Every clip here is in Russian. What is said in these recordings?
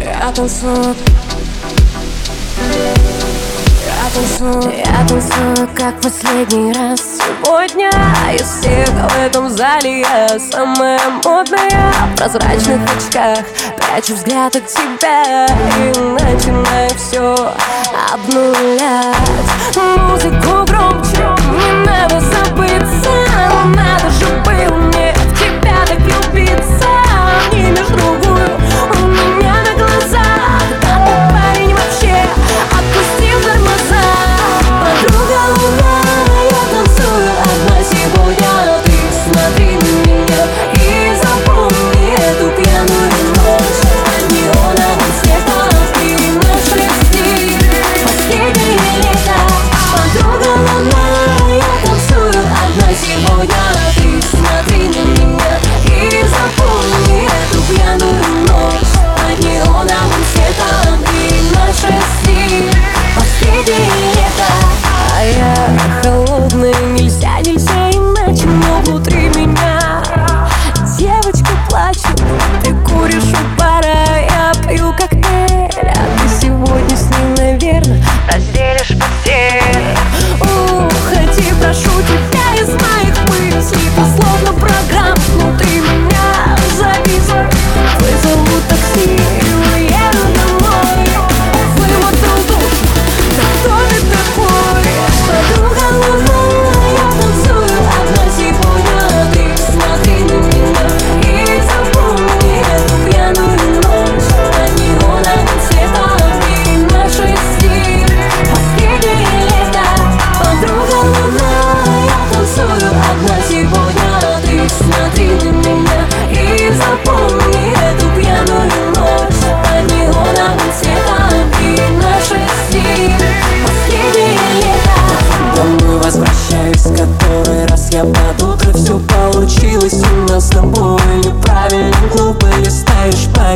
Я танцую. Я танцую, я танцую, как последний раз. Сегодня из всех в этом зале я самая модная. В прозрачных очках прячу взгляд от тебя И начинаю все обнулять. Музыку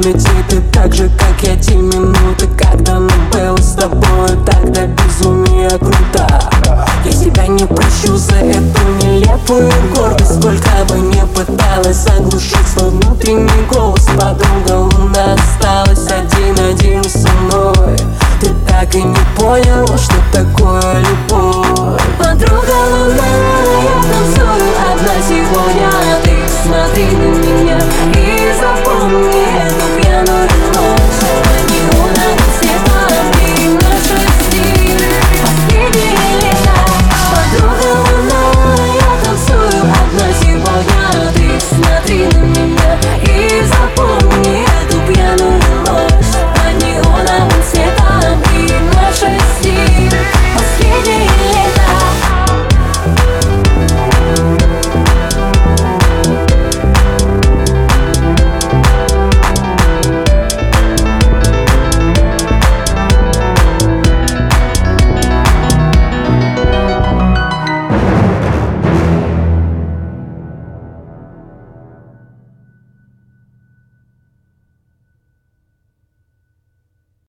летит И так же, как я те минуты Когда нам было с тобой тогда безумие круто. Я себя не прощу за эту нелепую гордость Сколько бы не пыталась заглушить свой внутренний голос. Подруга луна осталась один-один со мной. Ты так и не понял, что